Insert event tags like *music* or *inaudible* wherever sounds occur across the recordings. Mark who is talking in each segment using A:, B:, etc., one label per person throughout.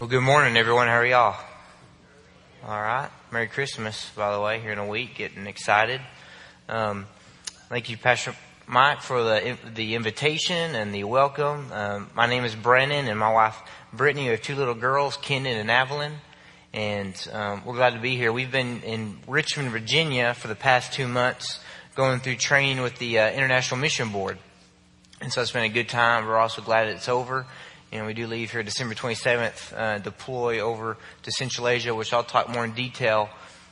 A: Well, good morning, everyone. How are y'all? All right. Merry Christmas, by the way, here in a week. Getting excited. Um, thank you, Pastor Mike, for the the invitation and the welcome. Um, my name is Brennan, and my wife Brittany. We have two little girls, Kendon and Evelyn, and um, we're glad to be here. We've been in Richmond, Virginia, for the past two months, going through training with the uh, International Mission Board, and so it's been a good time. We're also glad it's over and we do leave here December 27th, uh, deploy over to Central Asia, which I'll talk more in detail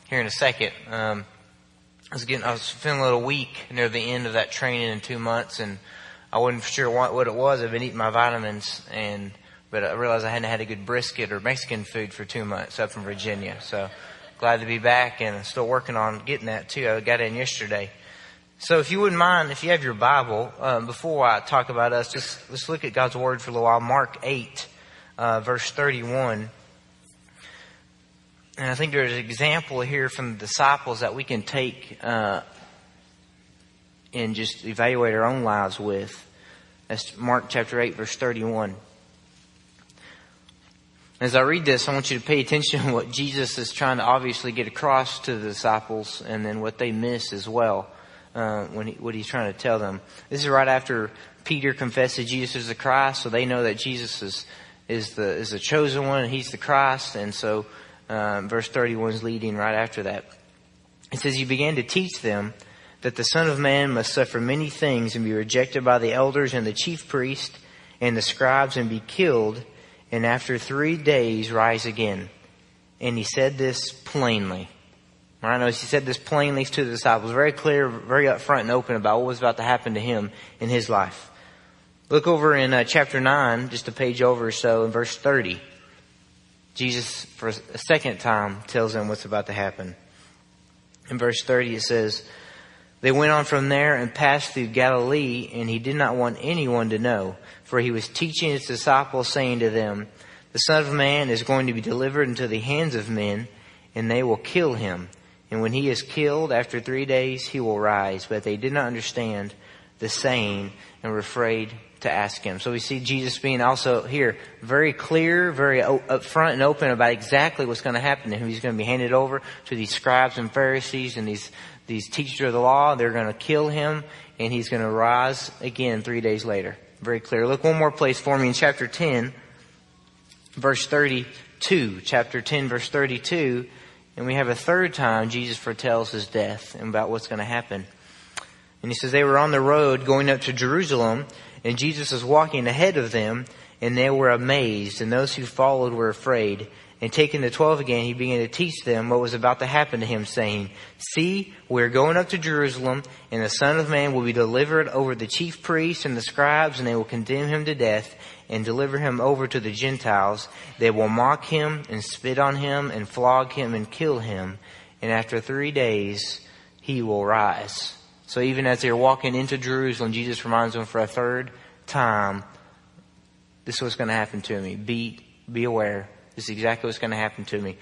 A: here in a second. Um, I was getting, I was feeling a little weak near the end of that training in two months, and I wasn't sure what, what it was. I've been eating my vitamins, and but I realized I hadn't had a good brisket or Mexican food for two months up in Virginia. So glad to be back, and still working on getting that too. I got in yesterday. So if you wouldn't mind, if you have your Bible, um, before I talk about us, just let's look at God's Word for a little while. Mark 8, uh, verse 31. And I think there's an example here from the disciples that we can take uh, and just evaluate our own lives with. That's Mark chapter 8, verse 31. As I read this, I want you to pay attention to what Jesus is trying to obviously get across to the disciples and then what they miss as well uh, when he, what he's trying to tell them. This is right after Peter confesses Jesus is the Christ, so they know that Jesus is is the is the chosen one, and he's the Christ. And so, um, verse thirty one is leading right after that. It says, "You began to teach them." That the Son of Man must suffer many things and be rejected by the elders and the chief priest and the scribes and be killed, and after three days rise again. And he said this plainly. I know he said this plainly to the disciples, very clear, very upfront and open about what was about to happen to him in his life. Look over in uh, chapter 9, just a page over or so, in verse 30. Jesus, for a second time, tells them what's about to happen. In verse 30 it says, They went on from there and passed through Galilee, and he did not want anyone to know, for he was teaching his disciples, saying to them, The Son of Man is going to be delivered into the hands of men, and they will kill him and when he is killed after three days, he will rise. But they did not understand the saying and were afraid to ask him. So we see Jesus being also here very clear, very upfront and open about exactly what's going to happen to him. He's going to be handed over to these scribes and Pharisees and these, these teachers of the law. They're going to kill him and he's going to rise again three days later. Very clear. Look one more place for me in chapter 10, verse 32. Chapter 10, verse 32 and we have a third time Jesus foretells his death and about what's going to happen. And he says they were on the road going up to Jerusalem and Jesus was walking ahead of them and they were amazed and those who followed were afraid. And taking the twelve again, he began to teach them what was about to happen to him, saying, See, we're going up to Jerusalem, and the Son of Man will be delivered over the chief priests and the scribes, and they will condemn him to death, and deliver him over to the Gentiles. They will mock him and spit on him and flog him and kill him. And after three days, he will rise. So even as they're walking into Jerusalem, Jesus reminds them for a third time, this is what's going to happen to me. Be, be aware. This is exactly what's going to happen to me.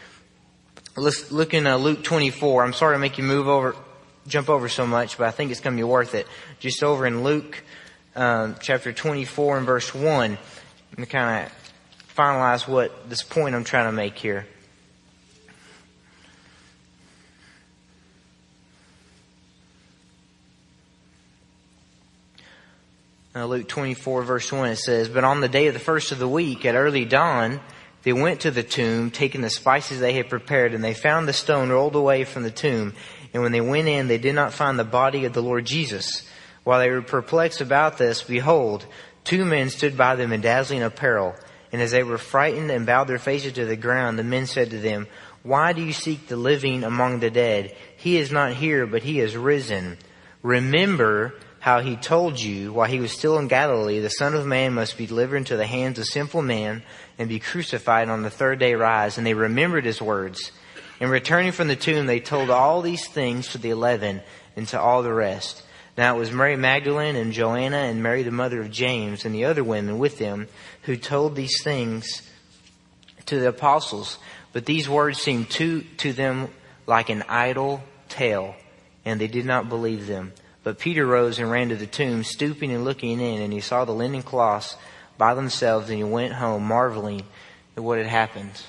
A: Let's look in uh, Luke 24. I'm sorry to make you move over, jump over so much, but I think it's going to be worth it. Just over in Luke um, chapter 24 and verse 1 to kind of finalize what this point I'm trying to make here. Uh, Luke 24 verse 1 it says, But on the day of the first of the week at early dawn, they went to the tomb, taking the spices they had prepared, and they found the stone rolled away from the tomb. And when they went in, they did not find the body of the Lord Jesus. While they were perplexed about this, behold, Two men stood by them in dazzling apparel, and as they were frightened and bowed their faces to the ground, the men said to them, Why do you seek the living among the dead? He is not here, but he is risen. Remember how he told you while he was still in Galilee, the Son of Man must be delivered into the hands of sinful men and be crucified and on the third day rise. And they remembered his words. And returning from the tomb, they told all these things to the eleven and to all the rest. Now it was Mary Magdalene and Joanna and Mary the mother of James and the other women with them who told these things to the apostles. But these words seemed to, to them like an idle tale, and they did not believe them. But Peter rose and ran to the tomb, stooping and looking in, and he saw the linen cloths by themselves, and he went home marveling at what had happened.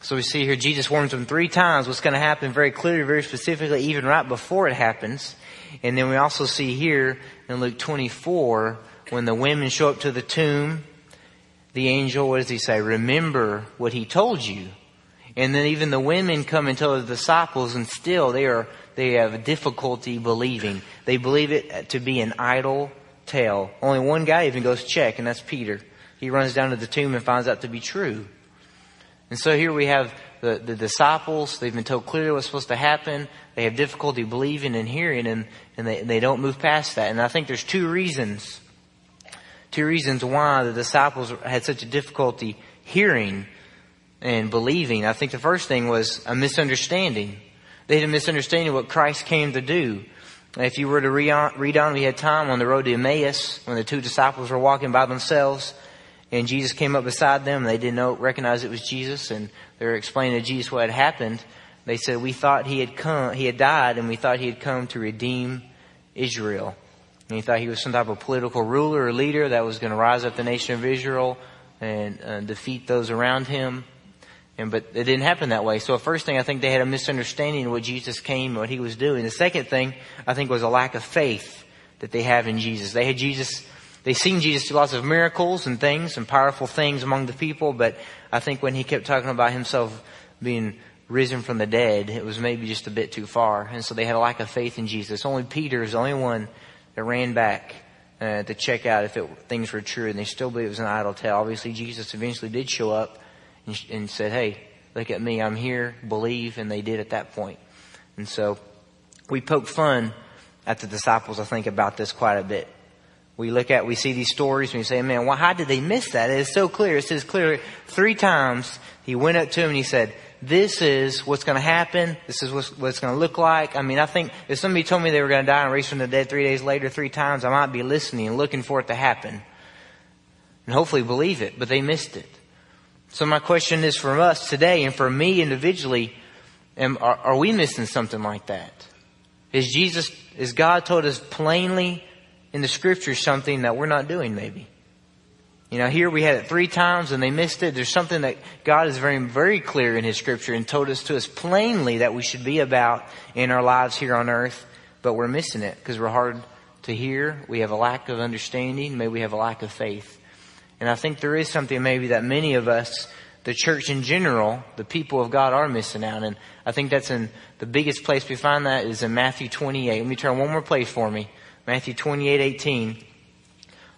A: So we see here Jesus warns them three times what's going to happen very clearly, very specifically, even right before it happens. And then we also see here in Luke 24, when the women show up to the tomb, the angel, what does he say? Remember what he told you. And then even the women come and tell the disciples and still they are, they have difficulty believing. They believe it to be an idle tale. Only one guy even goes check and that's Peter. He runs down to the tomb and finds out to be true. And so here we have the, the disciples. They've been told clearly what's supposed to happen. They have difficulty believing and hearing and, and they, they don't move past that. And I think there's two reasons. Two reasons why the disciples had such a difficulty hearing and believing. I think the first thing was a misunderstanding. They had a misunderstanding of what Christ came to do. If you were to read on, read on, we had time on the road to Emmaus when the two disciples were walking by themselves and Jesus came up beside them. And they didn't know, recognize it was Jesus, and they were explaining to Jesus what had happened. They said, "We thought he had come, he had died, and we thought he had come to redeem Israel." And he thought he was some type of political ruler or leader that was going to rise up the nation of Israel and uh, defeat those around him. And but it didn't happen that way. So the first thing I think they had a misunderstanding of what Jesus came, what he was doing. The second thing I think was a lack of faith that they have in Jesus. They had Jesus they seen Jesus do lots of miracles and things and powerful things among the people, but I think when he kept talking about himself being risen from the dead, it was maybe just a bit too far. And so they had a lack of faith in Jesus. Only Peter is the only one that ran back uh, to check out if it, things were true, and they still believe it was an idle tale. Obviously, Jesus eventually did show up and, and said, "Hey, look at me, I'm here, believe," and they did at that point. And so we poke fun at the disciples, I think, about this quite a bit we look at, we see these stories and we say, man, why, how did they miss that? It's so clear. It says clearly three times he went up to him and he said, this is what's going to happen. This is what's, what it's going to look like. I mean, I think if somebody told me they were going to die and raise from the dead three days later, three times, I might be listening and looking for it to happen. And hopefully believe it, but they missed it. So my question is for us today and for me individually, am, are, are we missing something like that? Is Jesus, is God told us plainly in the scriptures something that we're not doing maybe. You know, here we had it three times and they missed it. There's something that God is very, very clear in His scripture and told us to us plainly that we should be about in our lives here on earth, but we're missing it because we're hard to hear. We have a lack of understanding. Maybe we have a lack of faith. And I think there is something maybe that many of us, the church in general, the people of God are missing out. And I think that's in the biggest place we find that is in Matthew 28. Let me turn one more place for me. Matthew 28, 18. I'm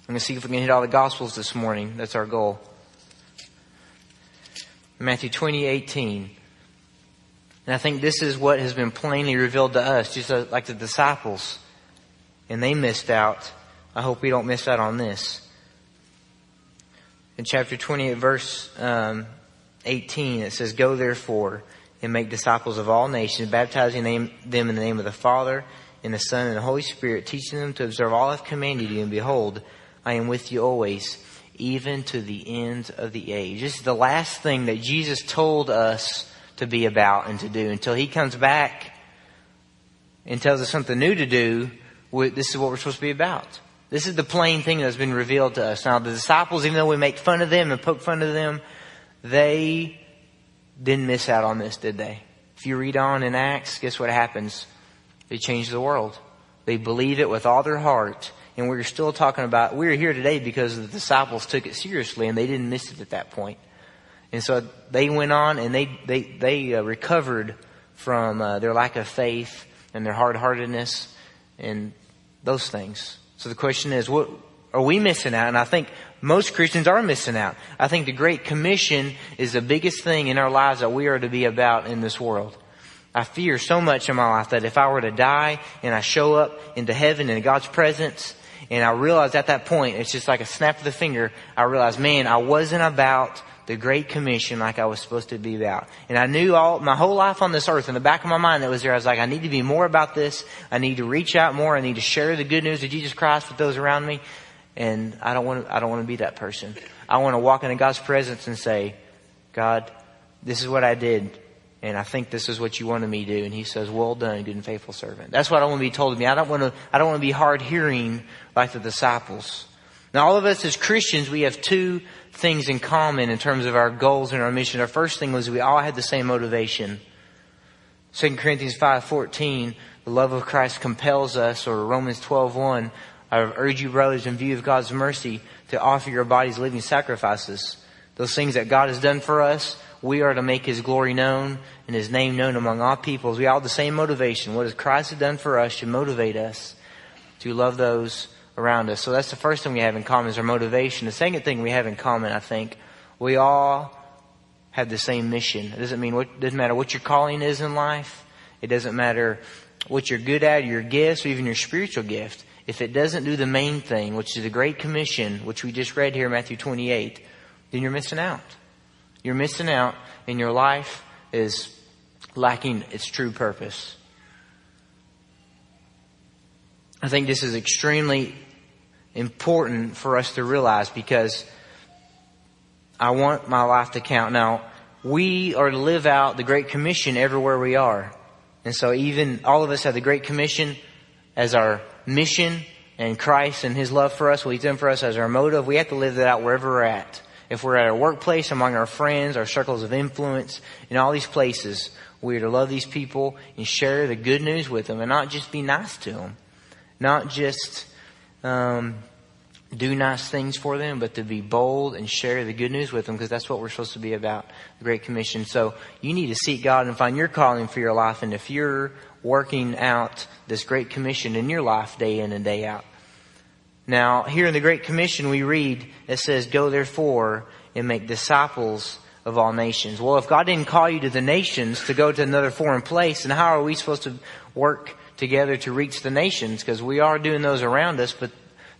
A: going to see if we can hit all the Gospels this morning. That's our goal. Matthew 20, 18. And I think this is what has been plainly revealed to us, just like the disciples. And they missed out. I hope we don't miss out on this. In chapter 28, verse um, 18, it says, Go therefore and make disciples of all nations, baptizing them in the name of the Father in the Son and the Holy Spirit, teaching them to observe all I've commanded you, and behold, I am with you always, even to the end of the age. This is the last thing that Jesus told us to be about and to do until He comes back and tells us something new to do. This is what we're supposed to be about. This is the plain thing that's been revealed to us. Now, the disciples, even though we make fun of them and poke fun of them, they didn't miss out on this, did they? If you read on in Acts, guess what happens? They changed the world. They believe it with all their heart. And we're still talking about, we're here today because the disciples took it seriously and they didn't miss it at that point. And so they went on and they, they, they uh, recovered from uh, their lack of faith and their hard-heartedness and those things. So the question is, what are we missing out? And I think most Christians are missing out. I think the Great Commission is the biggest thing in our lives that we are to be about in this world. I fear so much in my life that if I were to die and I show up into heaven in God's presence and I realize at that point, it's just like a snap of the finger, I realize, man, I wasn't about the Great Commission like I was supposed to be about. And I knew all, my whole life on this earth, in the back of my mind that was there, I was like, I need to be more about this. I need to reach out more. I need to share the good news of Jesus Christ with those around me. And I don't want to, I don't want to be that person. I want to walk into God's presence and say, God, this is what I did and I think this is what you wanted me to do. And he says, well done, good and faithful servant. That's what I want to be told of me. I don't want to, I don't want to be hard hearing like the disciples. Now, all of us as Christians, we have two things in common in terms of our goals and our mission. Our first thing was we all had the same motivation. 2 Corinthians 5.14, the love of Christ compels us, or Romans 12.1, I urge you, brothers, in view of God's mercy, to offer your bodies living sacrifices. Those things that God has done for us, we are to make His glory known and His name known among all peoples. We all have the same motivation. What has Christ done for us should motivate us to love those around us. So that's the first thing we have in common is our motivation. The second thing we have in common, I think, we all have the same mission. It doesn't mean what, it doesn't matter what your calling is in life. It doesn't matter what you're good at, your gifts, or even your spiritual gift if it doesn't do the main thing, which is the Great Commission, which we just read here in Matthew 28, then you're missing out. You're missing out and your life is lacking its true purpose. I think this is extremely important for us to realize because I want my life to count. Now, we are to live out the Great Commission everywhere we are. And so even all of us have the Great Commission as our mission and Christ and His love for us, what He's done for us as our motive, we have to live that out wherever we're at. If we're at our workplace, among our friends, our circles of influence, in all these places, we are to love these people and share the good news with them and not just be nice to them. Not just, um, do nice things for them, but to be bold and share the good news with them because that's what we're supposed to be about, the Great Commission. So you need to seek God and find your calling for your life. And if you're working out this Great Commission in your life day in and day out. Now, here in the Great Commission we read, it says, go therefore and make disciples of all nations. Well, if God didn't call you to the nations to go to another foreign place, then how are we supposed to work together to reach the nations? Because we are doing those around us, but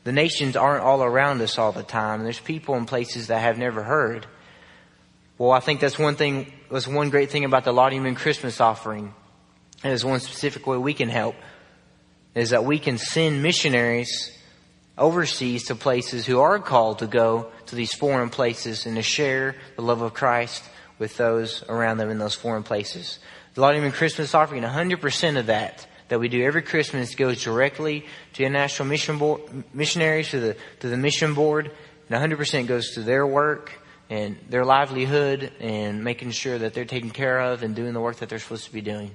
A: the nations aren't all around us all the time. There's people in places that have never heard. Well, I think that's one thing, that's one great thing about the Moon Christmas offering. There's one specific way we can help is that we can send missionaries overseas to places who are called to go to these foreign places and to share the love of Christ with those around them in those foreign places. The Moon Christmas offering, 100% of that that we do every Christmas goes directly to international mission board, missionaries, to the, to the mission board, and 100% goes to their work and their livelihood and making sure that they're taken care of and doing the work that they're supposed to be doing.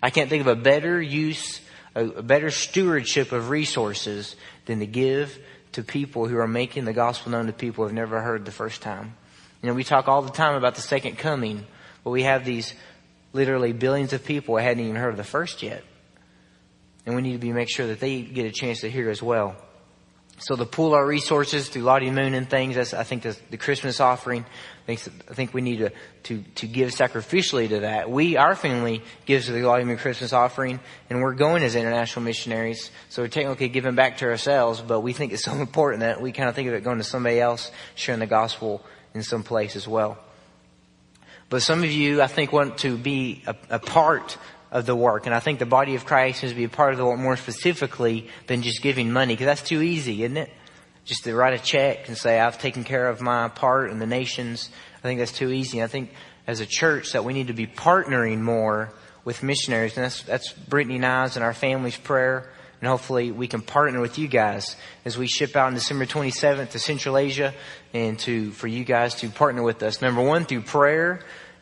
A: I can't think of a better use, a better stewardship of resources than to give to people who are making the gospel known to people who have never heard the first time. You know, we talk all the time about the second coming, but we have these literally billions of people who hadn't even heard of the first yet. And we need to be make sure that they get a chance to hear as well. So to pool our resources through Lottie Moon and things, that's, I think, the, the Christmas offering. I think, I think we need to, to, to give sacrificially to that. We, our family, gives to the Lottie Moon Christmas offering, and we're going as international missionaries. So we're technically giving back to ourselves, but we think it's *laughs* so important that we kind of think of it going to somebody else, sharing the gospel in some place as well. But some of you, I think, want to be a, a part of the work. And I think the body of Christ needs to be a part of the work more specifically than just giving money, because that's too easy, isn't it? Just to write a check and say, I've taken care of my part in the nations. I think that's too easy. I think as a church that we need to be partnering more with missionaries. And that's, that's Brittany and I's and our family's prayer. And hopefully we can partner with you guys as we ship out on December 27th to Central Asia and to, for you guys to partner with us. Number one, through prayer,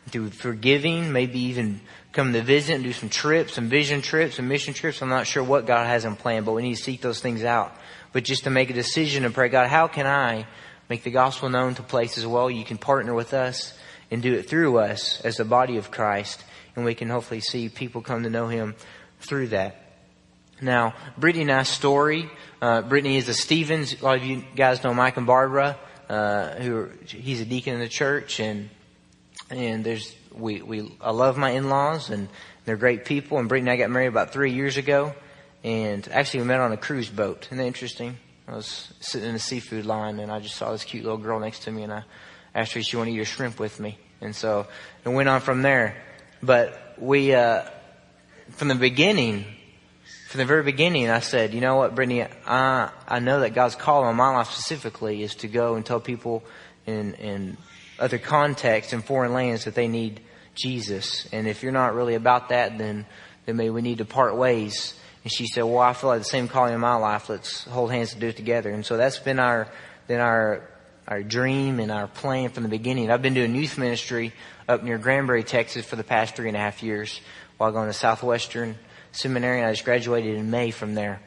A: through forgiving, maybe even come to visit and do some trips, some vision trips and mission trips. I'm not sure what God has in plan, but we need to seek those things out. But just to make a decision and pray, God, how can I make the gospel known to places well? You can partner with us and do it through us as the body of Christ. And we can hopefully see people come to know Him through that. Now, Brittany and I's story, uh, Brittany is a Stevens. A lot of you guys know Mike and Barbara, uh, who are, he's a deacon in the church and, and there's we, we, I love my in-laws and they're great people. And Brittany and I got married about three years ago. And actually we met on a cruise boat. Isn't that interesting? I was sitting in a seafood line and I just saw this cute little girl next to me and I asked her if she wanted to eat a shrimp with me. And so it went on from there. But we, uh, from the beginning, from the very beginning, I said, you know what, Brittany, I, I know that God's call on my life specifically is to go and tell people and, in other contexts in foreign lands that they need Jesus. And if you're not really about that, then, then maybe we need to part ways And she said, well, I feel like the same calling in my life. Let's hold hands and do it together. And so that's been our, been our, our dream and our plan from the beginning. I've been doing youth ministry up near Granbury, Texas for the past three and a half years while going to Southwestern Seminary and I just graduated in May from there.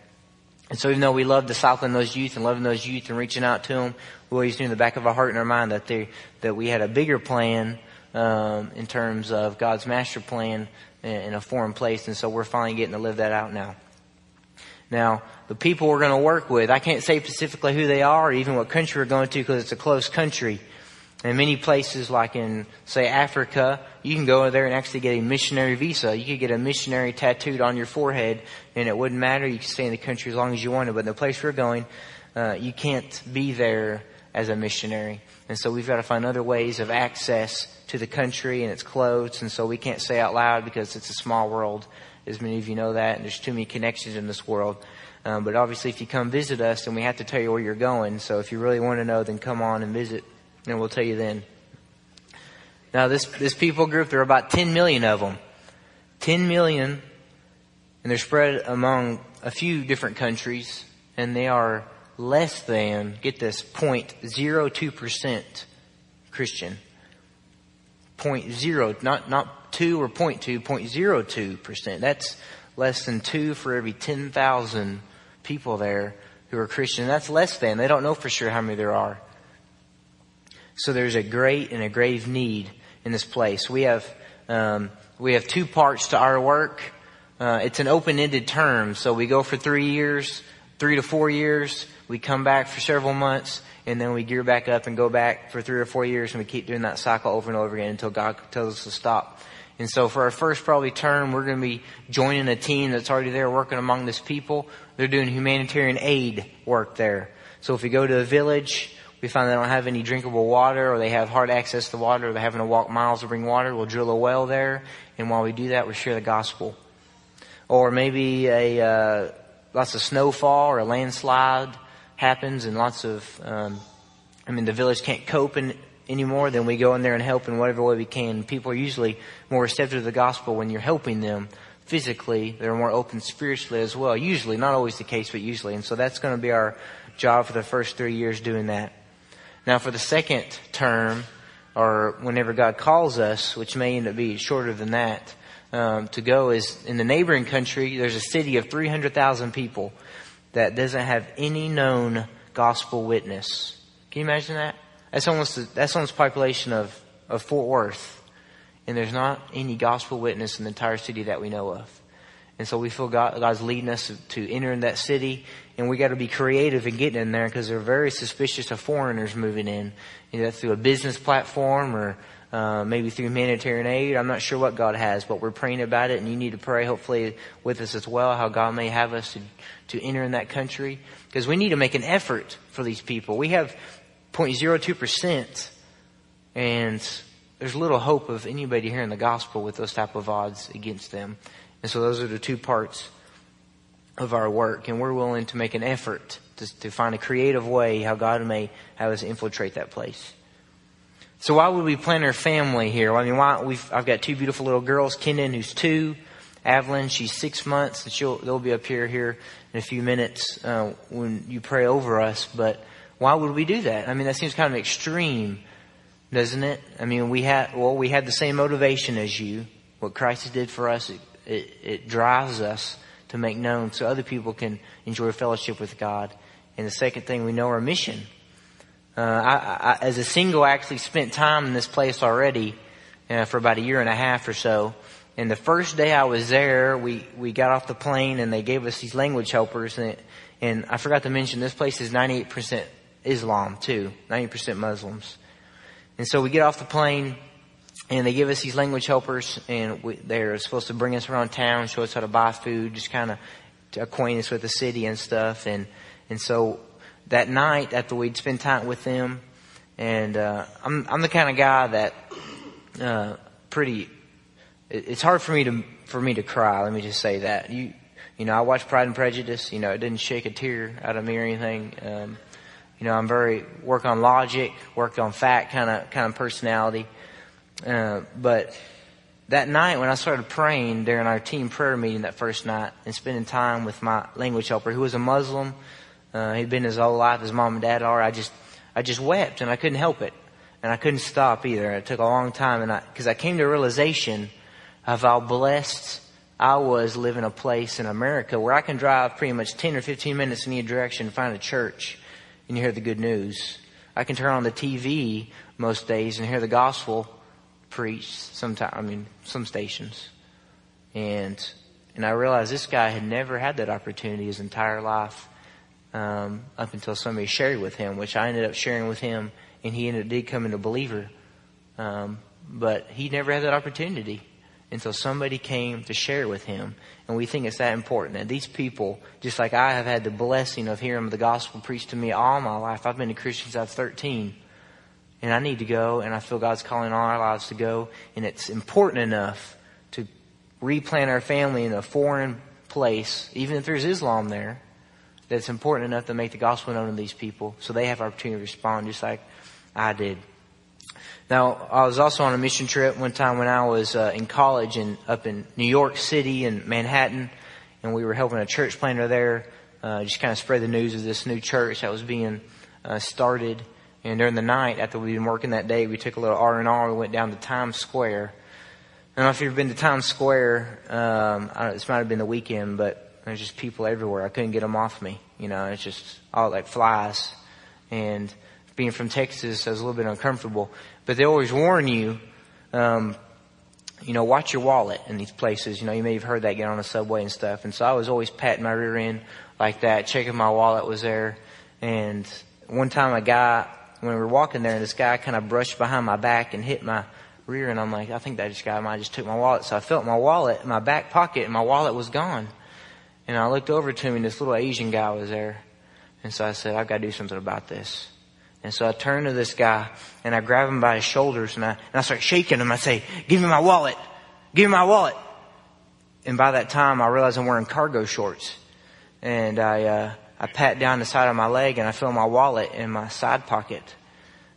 A: And so even though we love discipling those youth and loving those youth and reaching out to them, we always knew in the back of our heart and our mind that they, that we had a bigger plan, um, in terms of God's master plan in a foreign place. And so we're finally getting to live that out now. Now, the people we're going to work with, I can't say specifically who they are or even what country we're going to because it's a close country. In many places, like in, say, Africa, you can go there and actually get a missionary visa. You could get a missionary tattooed on your forehead, and it wouldn't matter. You could stay in the country as long as you wanted. But in the place we're going, uh, you can't be there as a missionary. And so we've got to find other ways of access to the country, and it's closed. And so we can't say out loud because it's a small world, as many of you know that, and there's too many connections in this world. Um, but obviously, if you come visit us, then we have to tell you where you're going. So if you really want to know, then come on and visit and we'll tell you then. Now this, this people group, there are about 10 million of them. 10 million, and they're spread among a few different countries, and they are less than, get this, 0.02% Christian. 0.0, not, not 2 or 0.2, 0.02%. That's less than 2 for every 10,000 people there who are Christian. That's less than. They don't know for sure how many there are. So there's a great and a grave need in this place. We have um, we have two parts to our work. Uh, it's an open-ended term, so we go for three years, three to four years. We come back for several months, and then we gear back up and go back for three or four years, and we keep doing that cycle over and over again until God tells us to stop. And so for our first probably term, we're going to be joining a team that's already there working among this people. They're doing humanitarian aid work there. So if we go to a village, we find they don't have any drinkable water or they have hard access to water or they're having to walk miles to bring water, we'll drill a well there. And while we do that, we share the gospel. Or maybe a, uh, lots of snowfall or a landslide happens and lots of, um, I mean, the village can't cope in, anymore, then we go in there and help in whatever way we can. People are usually more receptive to the gospel when you're helping them physically. They're more open spiritually as well. Usually, not always the case, but usually. And so that's going to be our job for the first three years doing that. Now for the second term, or whenever God calls us, which may end up being shorter than that, um, to go is in the neighboring country, there's a city of 300,000 people that doesn't have any known gospel witness. Can you imagine that? That's almost, that's almost the population of, of Fort Worth. And there's not any gospel witness in the entire city that we know of. And so we feel God, God's leading us to enter in that city, and we got to be creative in getting in there because they're very suspicious of foreigners moving in, either through a business platform or uh, maybe through humanitarian aid. I'm not sure what God has, but we're praying about it, and you need to pray, hopefully, with us as well, how God may have us to, to enter in that country because we need to make an effort for these people. We have 0.02 percent, and there's little hope of anybody hearing the gospel with those type of odds against them. And so those are the two parts of our work. And we're willing to make an effort to, to find a creative way how God may have us infiltrate that place. So why would we plan our family here? I mean, why we've, I've got two beautiful little girls, Kenan, who's two, Evelyn, she's six months, and she'll, they'll be up here here in a few minutes, uh, when you pray over us. But why would we do that? I mean, that seems kind of extreme, doesn't it? I mean, we had, well, we had the same motivation as you. What Christ did for us, it, it drives us to make known so other people can enjoy fellowship with God. And the second thing, we know our mission. Uh, I, I, as a single, I actually spent time in this place already uh, for about a year and a half or so. And the first day I was there, we, we got off the plane and they gave us these language helpers. And, and I forgot to mention this place is 98% Islam too, 90% Muslims. And so we get off the plane and they give us these language helpers, and we, they're supposed to bring us around town, show us how to buy food, just kind of acquaint us with the city and stuff. And and so that night after we'd spend time with them, and uh, I'm I'm the kind of guy that uh, pretty. It, It's hard for me to for me to cry. Let me just say that you you know I watch Pride and Prejudice. You know it didn't shake a tear out of me or anything. Um, you know I'm very work on logic, work on fact kind of kind of personality. Uh, but that night when I started praying during our team prayer meeting that first night and spending time with my language helper who was a Muslim, uh, he'd been his whole life, his mom and dad are, I just, I just wept and I couldn't help it. And I couldn't stop either. It took a long time and I, cause I came to a realization of how blessed I was living a place in America where I can drive pretty much 10 or 15 minutes in any direction and find a church and you hear the good news. I can turn on the TV most days and hear the gospel preached sometimes, I mean, some stations. And, and I realized this guy had never had that opportunity his entire life, um, up until somebody shared with him, which I ended up sharing with him and he ended, up did come into believer. Um, but he never had that opportunity until somebody came to share with him. And we think it's that important. And these people, just like I have had the blessing of hearing the gospel preached to me all my life. I've been a Christian since I was 13. And I need to go, and I feel God's calling all our lives to go. And it's important enough to replant our family in a foreign place, even if there's Islam there, that it's important enough to make the gospel known to these people so they have opportunity to respond just like I did. Now, I was also on a mission trip one time when I was uh, in college and up in New York City and Manhattan, and we were helping a church planter there, uh, just kind of spread the news of this new church that was being uh, started. And during the night, after we'd been working that day, we took a little R and R. We went down to Times Square. I don't know if you've been to Times Square. Um, I don't, this might have been the weekend, but there's just people everywhere. I couldn't get them off me. You know, it's just all like flies. And being from Texas, I was a little bit uncomfortable. But they always warn you, um, you know, watch your wallet in these places. You know, you may have heard that get on the subway and stuff. And so I was always patting my rear end like that, checking my wallet was there. And one time a guy when we were walking there, and this guy kind of brushed behind my back and hit my rear, and I'm like, I think that this guy might just took my wallet. So I felt my wallet in my back pocket, and my wallet was gone. And I looked over to him, and this little Asian guy was there. And so I said, I've got to do something about this. And so I turned to this guy and I grabbed him by his shoulders and I, and I start shaking him. I say, give me my wallet. Give me my wallet. And by that time I realized I'm wearing cargo shorts. And I, uh, I pat down the side of my leg and I feel my wallet in my side pocket.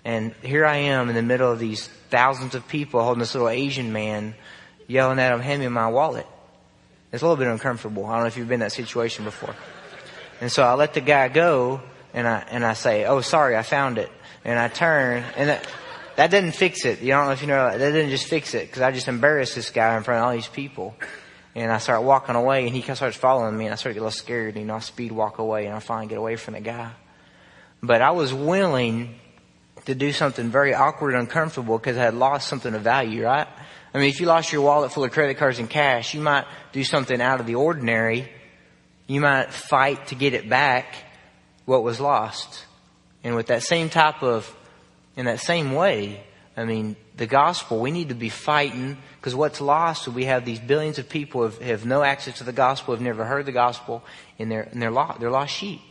A: And here I am in the middle of these thousands of people holding this little Asian man yelling at him, hand me my wallet. It's a little bit uncomfortable. I don't know if you've been in that situation before. And so I let the guy go and I, and I say, oh sorry, I found it. And I turn and that, that didn't fix it. You don't know if you know that. That didn't just fix it because I just embarrassed this guy in front of all these people. And I start walking away and he starts following me and I start to get a little scared. You know, I speed walk away and I finally get away from the guy. But I was willing to do something very awkward and uncomfortable because I had lost something of value, right? I mean, if you lost your wallet full of credit cards and cash, you might do something out of the ordinary. You might fight to get it back, what was lost. And with that same type of, in that same way, I mean, the gospel, we need to be fighting because what's lost, we have these billions of people who have, have no access to the gospel, have never heard the gospel, and they're, and they're lost, they're lost sheep.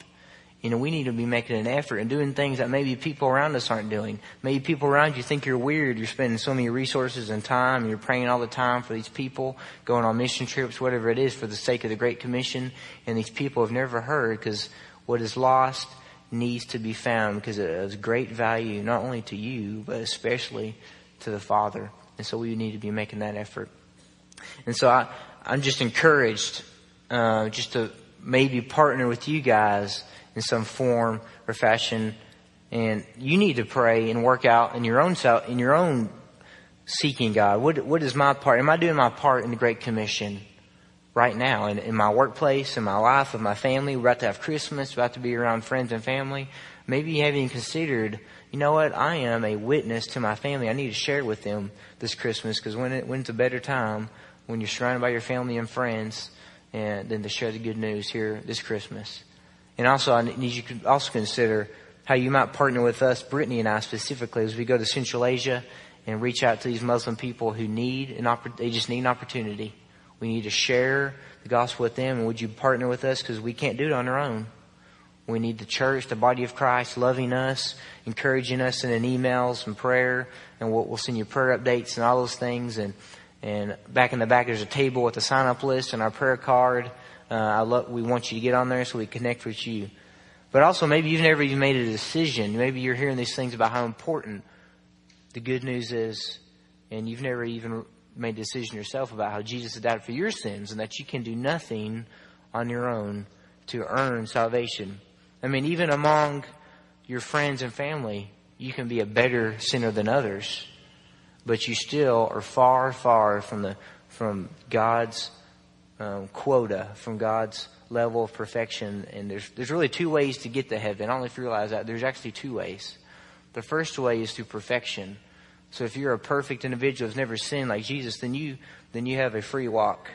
A: You know, we need to be making an effort and doing things that maybe people around us aren't doing. Maybe people around you think you're weird. You're spending so many resources and time. And you're praying all the time for these people, going on mission trips, whatever it is, for the sake of the Great Commission. And these people have never heard because what is lost needs to be found because it has great value, not only to you, but especially to the Father. And so we need to be making that effort. And so I, I'm just encouraged, uh, just to maybe partner with you guys in some form or fashion. And you need to pray and work out in your own self, in your own seeking God. What, what is my part? Am I doing my part in the Great Commission? right now in, in my workplace, in my life, with my family. We're about to have Christmas, about to be around friends and family. Maybe you haven't even considered, you know what, I am a witness to my family. I need to share with them this Christmas because when, it, it's a better time, when you're surrounded by your family and friends, eh, and then to share the good news here this Christmas. And also, I need you to also consider how you might partner with us, Brittany and I specifically, as we go to Central Asia and reach out to these Muslim people who need an oppor- they just need an opportunity we need to share the gospel with them. And would you partner with us? Because we can't do it on our own. We need the church, the body of Christ, loving us, encouraging us in emails and prayer. And we'll, we'll send you prayer updates and all those things. And, and back in the back, there's a table with a sign up list and our prayer card. Uh, I love, we want you to get on there so we connect with you. But also, maybe you've never even made a decision. Maybe you're hearing these things about how important the good news is, and you've never even made a decision yourself about how Jesus died for your sins and that you can do nothing on your own to earn salvation. I mean, even among your friends and family, you can be a better sinner than others, but you still are far, far from the from God's um, quota, from God's level of perfection. And there's there's really two ways to get to heaven. I don't know if you realize that. There's actually two ways. The first way is through perfection. So if you're a perfect individual who's never sinned like Jesus, then you then you have a free walk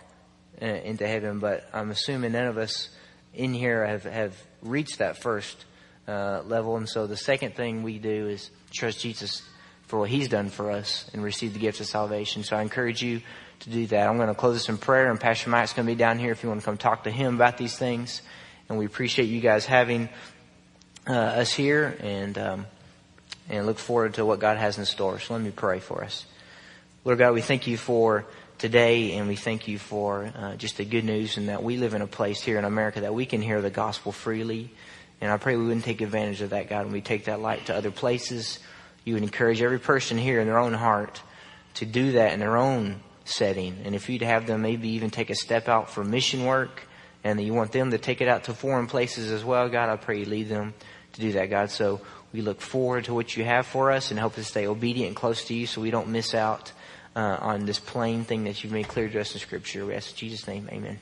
A: uh, into heaven. But I'm assuming none of us in here have have reached that first uh, level. And so the second thing we do is trust Jesus for what He's done for us and receive the gift of salvation. So I encourage you to do that. I'm going to close this in prayer, and Pastor Mike's going to be down here if you want to come talk to him about these things. And we appreciate you guys having uh, us here, and um, and look forward to what God has in store. So let me pray for us. Lord God, we thank you for today, and we thank you for uh, just the good news, and that we live in a place here in America that we can hear the gospel freely. And I pray we wouldn't take advantage of that, God, and we take that light to other places. You would encourage every person here in their own heart to do that in their own setting. And if you'd have them maybe even take a step out for mission work, and you want them to take it out to foreign places as well, God, I pray you lead them to do that, God. So we look forward to what you have for us and help us stay obedient and close to you so we don't miss out uh, on this plain thing that you've made clear to us in Scripture. We ask in Jesus' name, amen.